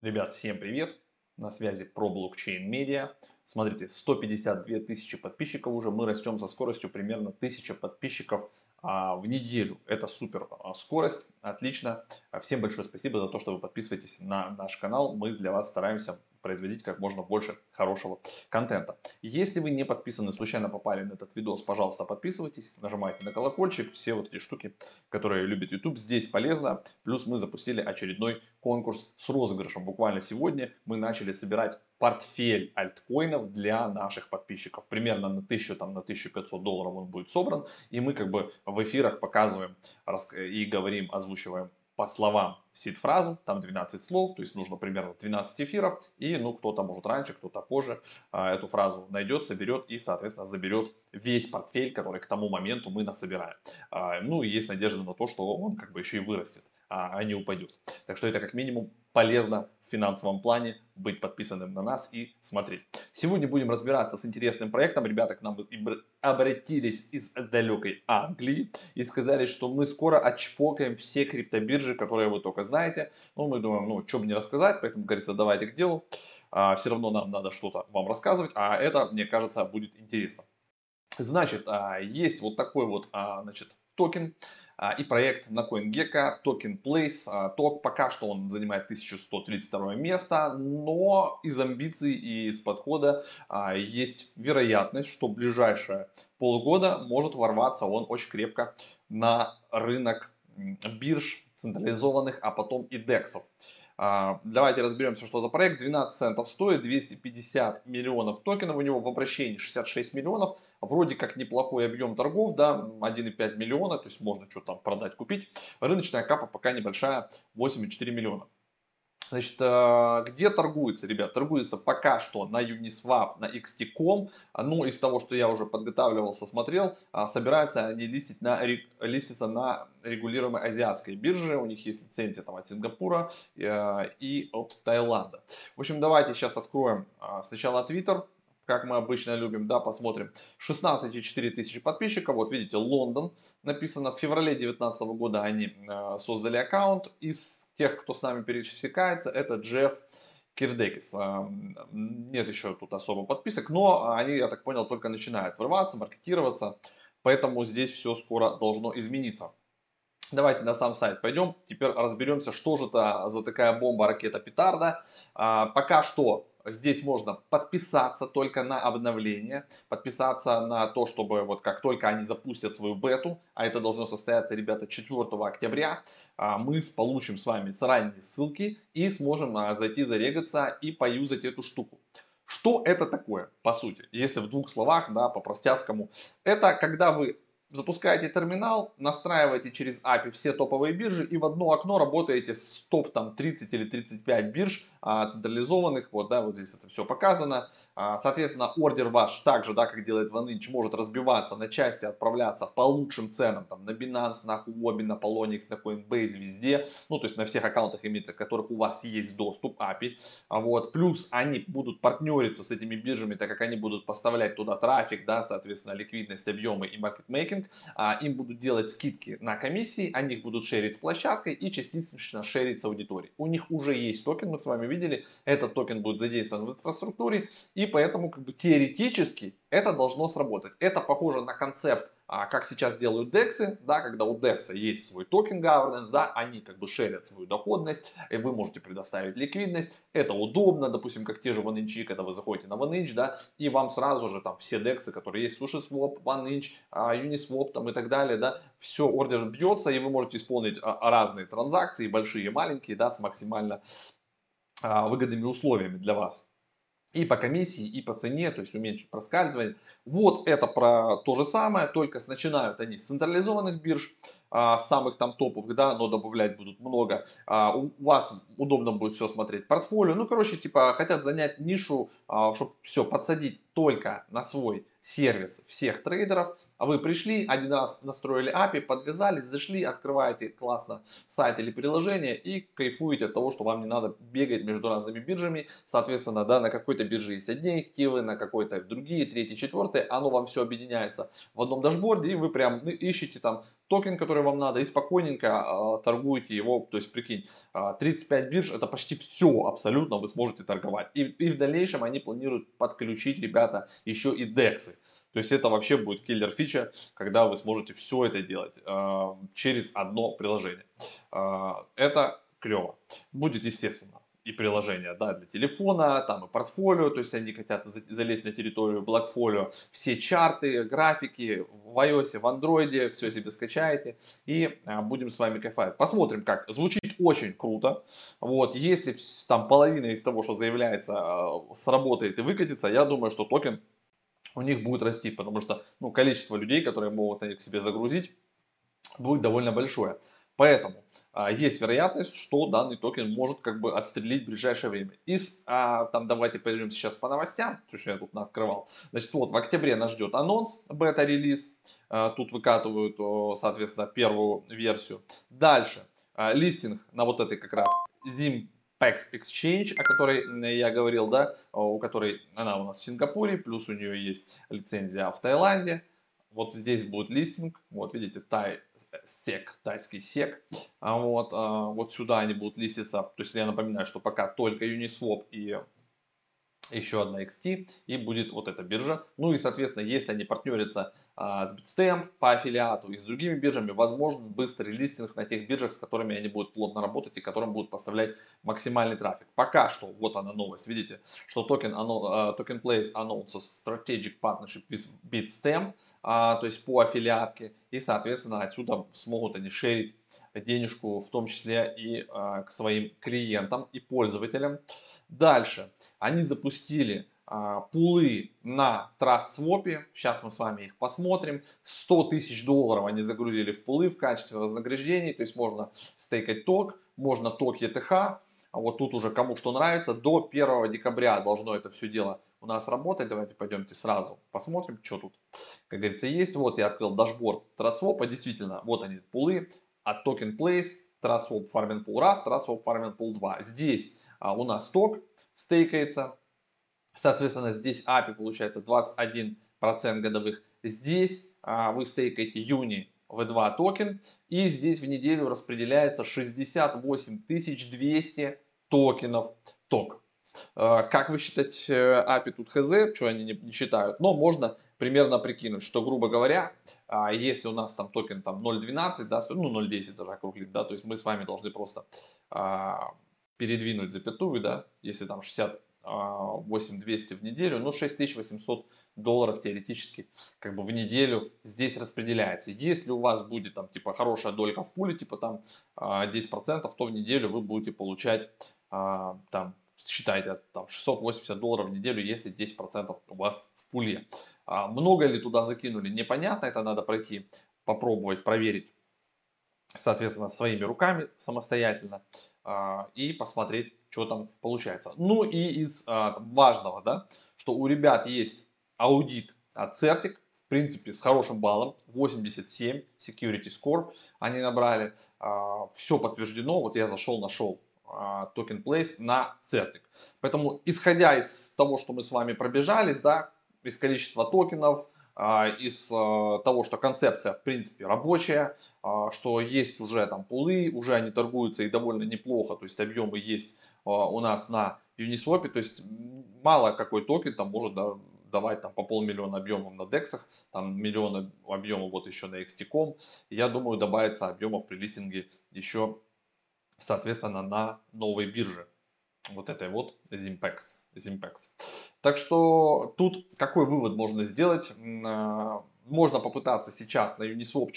Ребят, всем привет! На связи про блокчейн медиа. Смотрите, 152 тысячи подписчиков уже. Мы растем со скоростью примерно 1000 подписчиков а, в неделю. Это супер а, скорость, отлично. Всем большое спасибо за то, что вы подписываетесь на наш канал. Мы для вас стараемся производить как можно больше хорошего контента. Если вы не подписаны, случайно попали на этот видос, пожалуйста, подписывайтесь, нажимайте на колокольчик, все вот эти штуки, которые любит YouTube, здесь полезно. Плюс мы запустили очередной конкурс с розыгрышем. Буквально сегодня мы начали собирать портфель альткоинов для наших подписчиков. Примерно на 1000, там, на 1500 долларов он будет собран. И мы как бы в эфирах показываем и говорим, озвучиваем по словам сид-фразу, там 12 слов, то есть нужно примерно 12 эфиров, и ну кто-то может раньше, кто-то позже а, эту фразу найдет, соберет и, соответственно, заберет весь портфель, который к тому моменту мы насобираем. А, ну и есть надежда на то, что он как бы еще и вырастет, а, а не упадет. Так что это как минимум полезно в финансовом плане быть подписанным на нас и смотреть. Сегодня будем разбираться с интересным проектом. Ребята к нам обратились из далекой Англии и сказали, что мы скоро отчпокаем все криптобиржи, которые вы только знаете. Ну, мы думаем, ну, что бы не рассказать, поэтому, говорится, давайте к делу. А, все равно нам надо что-то вам рассказывать, а это, мне кажется, будет интересно. Значит, а, есть вот такой вот, а, значит, токен а, и проект на CoinGecko, TokenPlace. А, TOK пока что он занимает 1132 место, но из амбиций и из подхода а, есть вероятность, что в ближайшее полгода может ворваться он очень крепко на рынок бирж централизованных, а потом и DEX ов. Давайте разберемся, что за проект. 12 центов стоит, 250 миллионов токенов, у него в обращении 66 миллионов вроде как неплохой объем торгов, да, 1,5 миллиона, то есть можно что-то там продать, купить. Рыночная капа пока небольшая, 8,4 миллиона. Значит, э, где торгуется, ребят? Торгуется пока что на Uniswap, на XT.com. Ну, из того, что я уже подготавливался, смотрел, а, собираются они листить на, листиться на регулируемой азиатской бирже. У них есть лицензия там, от Сингапура и от Таиланда. В общем, давайте сейчас откроем а, сначала Twitter как мы обычно любим, да, посмотрим. 16,4 тысячи подписчиков, вот видите, Лондон, написано в феврале 2019 года они э, создали аккаунт. Из тех, кто с нами пересекается, это Джефф Кирдекис. Э, нет еще тут особо подписок, но они, я так понял, только начинают врываться, маркетироваться, поэтому здесь все скоро должно измениться. Давайте на сам сайт пойдем, теперь разберемся, что же это за такая бомба, ракета, петарда. А, пока что Здесь можно подписаться только на обновление, подписаться на то, чтобы вот как только они запустят свою бету, а это должно состояться, ребята, 4 октября, а, мы получим с вами ранние ссылки и сможем а, зайти зарегаться и поюзать эту штуку. Что это такое, по сути, если в двух словах, да, по-простяцкому? Это когда вы запускаете терминал, настраиваете через API все топовые биржи и в одно окно работаете с топ там 30 или 35 бирж а, централизованных. Вот, да, вот здесь это все показано. А, соответственно, ордер ваш также, да, как делает OneInch, может разбиваться на части, отправляться по лучшим ценам, там, на Binance, на Huobi, на Polonix, на Coinbase, везде. Ну, то есть на всех аккаунтах имеется, в которых у вас есть доступ API. А вот, плюс они будут партнериться с этими биржами, так как они будут поставлять туда трафик, да, соответственно, ликвидность, объемы и маркетмейкинг маркетинг, а, им будут делать скидки на комиссии, они их будут шерить с площадкой и частично шерить с аудиторией. У них уже есть токен, мы с вами видели, этот токен будет задействован в инфраструктуре, и поэтому как бы теоретически это должно сработать. Это похоже на концепт а, как сейчас делают DEX, да, когда у DEX есть свой токен governance, да, они как бы шерят свою доходность, и вы можете предоставить ликвидность, это удобно, допустим, как те же OneInch, когда вы заходите на OneInch, да, и вам сразу же там все DEX, которые есть, SushiSwap, OneInch, а, Uniswap там и так далее, да, все, ордер бьется, и вы можете исполнить а, разные транзакции, большие и маленькие, да, с максимально выгодными условиями для вас и по комиссии, и по цене, то есть уменьшить проскальзывание. Вот это про то же самое, только начинают они с централизованных бирж, а, самых там топовых, да, но добавлять будут много. А, у вас удобно будет все смотреть портфолио. Ну, короче, типа хотят занять нишу, а, чтобы все подсадить только на свой сервис всех трейдеров, а вы пришли, один раз настроили API, подвязались, зашли, открываете классно сайт или приложение и кайфуете от того, что вам не надо бегать между разными биржами. Соответственно, да, на какой-то бирже есть одни активы, на какой-то другие, третьи, четвертые. Оно вам все объединяется в одном дашборде и вы прям ищете там токен, который вам надо, и спокойненько э, торгуете его. То есть, прикинь, э, 35 бирж это почти все абсолютно вы сможете торговать. И, и в дальнейшем они планируют подключить, ребята, еще и DEX ы. То есть это вообще будет киллер фича, когда вы сможете все это делать э, через одно приложение. Э, это клево. Будет, естественно, и приложение да, для телефона, там и портфолио, то есть они хотят залезть на территорию Blockfolio, все чарты, графики в iOS, в Android, все себе скачаете и а, будем с вами кайфовать. Посмотрим как. Звучит очень круто. Вот, если там половина из того, что заявляется, а, сработает и выкатится, я думаю, что токен у них будет расти, потому что ну, количество людей, которые могут их себе загрузить, будет довольно большое. Поэтому есть вероятность, что данный токен может как бы отстрелить в ближайшее время. Из, а, там давайте пойдем сейчас по новостям, то что я тут открывал. Значит, вот в октябре нас ждет анонс, бета-релиз. А, тут выкатывают, соответственно, первую версию. Дальше, а, листинг на вот этой как раз Zimpex Exchange, о которой я говорил, да, у которой она у нас в Сингапуре, плюс у нее есть лицензия в Таиланде. Вот здесь будет листинг, вот видите, Тай сек, тайский сек. А вот, а, вот сюда они будут листиться. То есть я напоминаю, что пока только Uniswap и еще одна XT, и будет вот эта биржа. Ну и, соответственно, если они партнерятся а, с Bitstamp по аффилиату и с другими биржами, возможно быстрый листинг на тех биржах, с которыми они будут плотно работать и которым будут поставлять максимальный трафик. Пока что, вот она новость, видите, что токен, uh, token Place announces strategic partnership with Bitstamp, uh, то есть по аффилиатке, и, соответственно, отсюда смогут они шерить денежку, в том числе и uh, к своим клиентам и пользователям. Дальше они запустили а, пулы на TrustSwap. Сейчас мы с вами их посмотрим. 100 тысяч долларов они загрузили в пулы в качестве вознаграждений. То есть можно стейкать TOK, можно TOK ETH. А вот тут уже кому что нравится. До 1 декабря должно это все дело у нас работать. Давайте пойдемте сразу посмотрим, что тут, как говорится, есть. Вот я открыл дашборд TrustSwap. Действительно, вот они пулы от TokenPlace, TrustSwap Farming Pool 1, TrustSwap Farming Pool 2. Здесь а у нас TOK стейкается. Соответственно, здесь APY получается 21% годовых. Здесь а, вы стейкаете UNI V2 токен. И здесь в неделю распределяется 68 200 токенов ток. А, как вы считать э, API тут хз, что они не, не считают, но можно примерно прикинуть, что, грубо говоря, а, если у нас там токен там 0.12, да, ну 0.10 даже округлить, да, то есть мы с вами должны просто а, передвинуть запятую, да, если там 68 200 в неделю, ну 6800 долларов теоретически как бы в неделю здесь распределяется. Если у вас будет там типа хорошая долька в пуле, типа там 10%, а, то в неделю вы будете получать а, там считайте там 680 долларов в неделю, если 10% у вас в пуле. А много ли туда закинули, непонятно, это надо пройти, попробовать, проверить, соответственно, своими руками самостоятельно. А, и посмотреть, что там получается. Ну и из а, важного, да, что у ребят есть аудит от Certic, в принципе, с хорошим баллом, 87 Security Score они набрали. А, все подтверждено, вот я зашел, нашел токен Place на Certic. Поэтому, исходя из того, что мы с вами пробежались, да, из количества токенов, из того, что концепция, в принципе, рабочая, а, что есть уже там пулы, уже они торгуются и довольно неплохо, то есть объемы есть а, у нас на Uniswap, то есть мало какой токен там может давать там по полмиллиона объемов на дексах, там миллиона объемов вот еще на XT.com. Я думаю, добавится объемов при листинге еще, соответственно, на новой бирже. Вот этой вот Zimpex. Zimpex. Так что тут какой вывод можно сделать? А, можно попытаться сейчас на Uniswap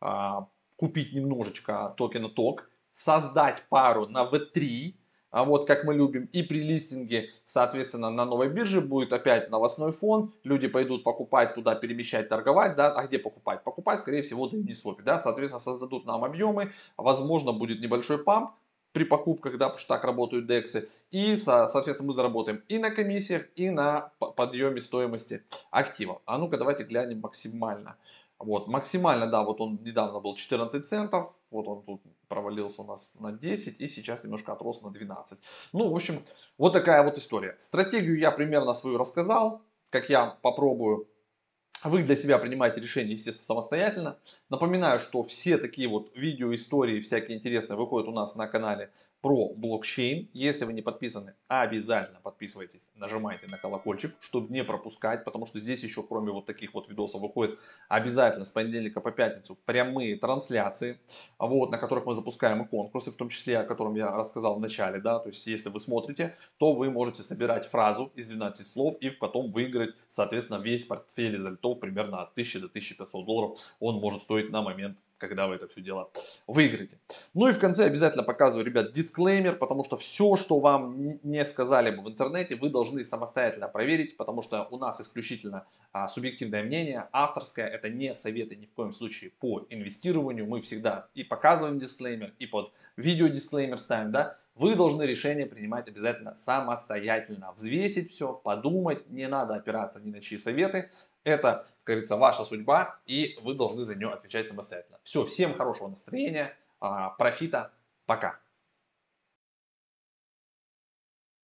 а, купить немножечко токена ток, создать пару на V3, а вот как мы любим, и при листинге, соответственно, на новой бирже будет опять новостной фон, люди пойдут покупать туда, перемещать, торговать, да, а где покупать? Покупать, скорее всего, на Uniswap, да, соответственно, создадут нам объемы, возможно, будет небольшой памп, при покупках, да, потому что так работают дексы. И, соответственно, мы заработаем и на комиссиях, и на подъеме стоимости актива. А ну-ка, давайте глянем максимально. Вот, максимально, да, вот он недавно был 14 центов, вот он тут провалился у нас на 10 и сейчас немножко отрос на 12. Ну, в общем, вот такая вот история. Стратегию я примерно свою рассказал, как я попробую вы для себя принимаете решение, естественно, самостоятельно. Напоминаю, что все такие вот видео, истории, всякие интересные выходят у нас на канале про блокчейн. Если вы не подписаны, обязательно подписывайтесь, нажимайте на колокольчик, чтобы не пропускать, потому что здесь еще, кроме вот таких вот видосов, выходит обязательно с понедельника по пятницу прямые трансляции, вот, на которых мы запускаем и конкурсы, в том числе, о котором я рассказал в начале, да, то есть если вы смотрите, то вы можете собирать фразу из 12 слов и потом выиграть, соответственно, весь портфель из альтов примерно от 1000 до 1500 долларов он может стоить на момент когда вы это все дело выиграете. Ну и в конце обязательно показываю, ребят, дисклеймер, потому что все, что вам не сказали бы в интернете, вы должны самостоятельно проверить, потому что у нас исключительно а, субъективное мнение, авторское, это не советы ни в коем случае по инвестированию, мы всегда и показываем дисклеймер, и под видео дисклеймер ставим, да, вы должны решение принимать обязательно самостоятельно, взвесить все, подумать, не надо опираться ни на чьи советы, это, как говорится, ваша судьба, и вы должны за нее отвечать самостоятельно. Все, всем хорошего настроения, а, профита, пока.